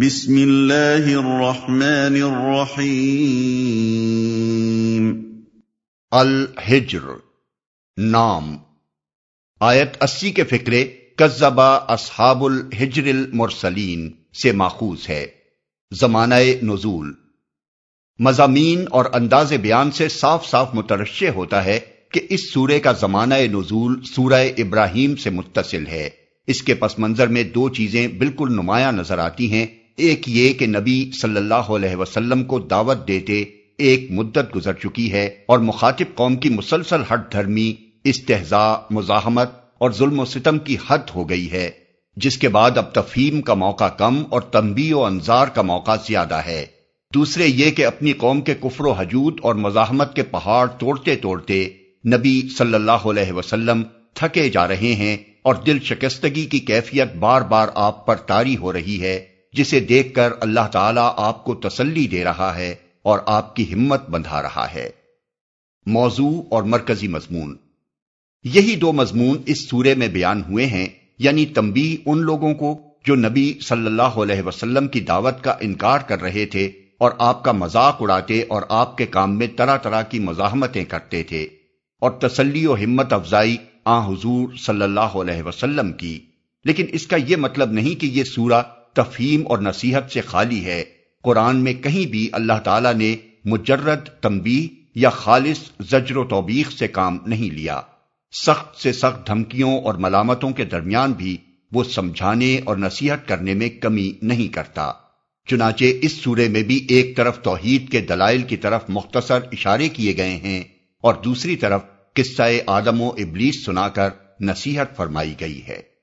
بسم اللہ الرحمن الرحیم۔ الحجر، نام۔ آیت اسی کے فکرے کذبا اصحاب الحجر المرسلین سے ماخوذ ہے۔ زمانہ نزول۔ مضامین اور انداز بیان سے صاف صاف مترشح ہوتا ہے کہ اس سورے کا زمانہ نزول سورہ ابراہیم سے متصل ہے۔ اس کے پس منظر میں دو چیزیں بالکل نمایاں نظر آتی ہیں۔ ایک یہ کہ نبی صلی اللہ علیہ وسلم کو دعوت دیتے ایک مدت گزر چکی ہے اور مخاطب قوم کی مسلسل ہٹ دھرمی استحضاء مزاحمت اور ظلم و ستم کی حد ہو گئی ہے، جس کے بعد اب تفہیم کا موقع کم اور تنبی و انظار کا موقع زیادہ ہے۔ دوسرے یہ کہ اپنی قوم کے کفر و حجود اور مزاحمت کے پہاڑ توڑتے توڑتے نبی صلی اللہ علیہ وسلم تھکے جا رہے ہیں اور دل شکستگی کی کیفیت بار بار آپ پر تاری ہو رہی ہے۔ جسے دیکھ کر اللہ تعالیٰ آپ کو تسلی دے رہا ہے اور آپ کی ہمت بندھا رہا ہے۔ موضوع اور مرکزی مضمون۔ یہی دو مضمون اس سورے میں بیان ہوئے ہیں یعنی تمبی ان لوگوں کو جو نبی صلی اللہ علیہ وسلم کی دعوت کا انکار کر رہے تھے اور آپ کا مذاق اڑاتے اور آپ کے کام میں طرح طرح کی مزاحمتیں کرتے تھے اور تسلی و ہمت افزائی آ حضور صلی اللہ علیہ وسلم کی۔ لیکن اس کا یہ مطلب نہیں کہ یہ سورہ تفہیم اور نصیحت سے خالی ہے۔ قرآن میں کہیں بھی اللہ تعالیٰ نے مجرد تمبی یا خالص زجر و توبیخ سے کام نہیں لیا۔ سخت سے سخت دھمکیوں اور ملامتوں کے درمیان بھی وہ سمجھانے اور نصیحت کرنے میں کمی نہیں کرتا۔ چنانچہ اس سورے میں بھی ایک طرف توحید کے دلائل کی طرف مختصر اشارے کیے گئے ہیں اور دوسری طرف قصہ آدم و ابلیس سنا کر نصیحت فرمائی گئی ہے۔